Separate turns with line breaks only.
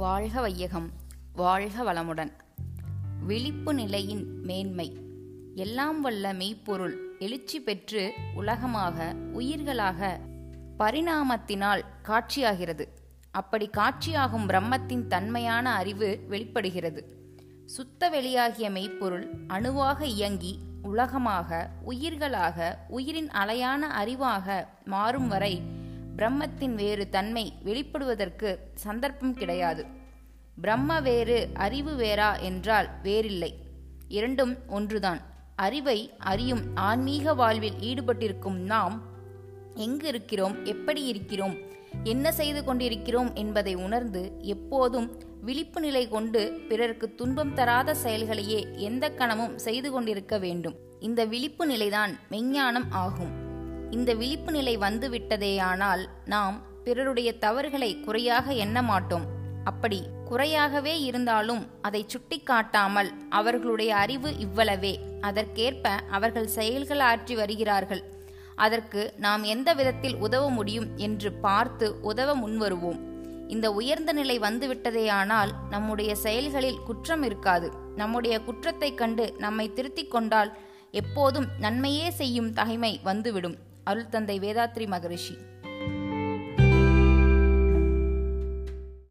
வாழ்க வையகம் வாழ்க வளமுடன். விழிப்பு நிலையின் மேன்மை எல்லாம் வல்ல மெய்ப்பொருள் எழுச்சி பெற்று உலகமாக உயிர்களாக பரிணாமத்தினால் காட்சியாகிறது. அப்படி காட்சியாகும் பிரம்மத்தின் தன்மையான அறிவு வெளிப்படுகிறது. சுத்த வெளியாகிய மெய்ப்பொருள் அணுவாக இயங்கி உலகமாக உயிர்களாக உயிரின் அலையான அறிவாக மாறும் வரை பிரம்மத்தின் வேறு தன்மை வெளிப்படுவதற்கு சந்தர்ப்பம் கிடையாது. பிரம்ம வேறு அறிவு வேறா என்றால் வேறில்லை. இரண்டும் ஒன்றுதான். அறிவை அறியும் ஆன்மீக வாழ்வில் ஈடுபட்டிருக்கும் நாம் எங்கு இருக்கிறோம் எப்படி இருக்கிறோம் என்ன செய்து கொண்டிருக்கிறோம் என்பதை உணர்ந்து எப்போதும் விழிப்பு நிலை கொண்டு பிறருக்கு துன்பம் தராத செயல்களையே எந்த கணமும் செய்து கொண்டிருக்க வேண்டும். இந்த விழிப்பு நிலைதான் மெஞ்ஞானம் ஆகும். இந்த விழிப்பு நிலை வந்துவிட்டதேயானால் நாம் பிறருடைய தவறுகளை குறையாக எண்ண மாட்டோம். அப்படி குறையாகவே இருந்தாலும் அதை சுட்டிக்காட்டாமல் அவர்களுடைய அறிவு இவ்வளவே. அதற்கேற்ப அவர்கள் செயல்கள் ஆற்றி வருகிறார்கள். அதற்கு நாம் எந்த விதத்தில் உதவ முடியும் என்று பார்த்து உதவ முன்வருவோம் இந்த உயர்ந்த நிலை வந்துவிட்டதேயானால் நம்முடைய செயல்களில் குற்றம் இருக்காது. நம்முடைய குற்றத்தைக் கண்டு நம்மை திருத்திக் கொண்டால் எப்போதும் நன்மையே செய்யும் தகைமை வந்துவிடும். அருள் தந்தை வேதாத்ரி மகரிஷி.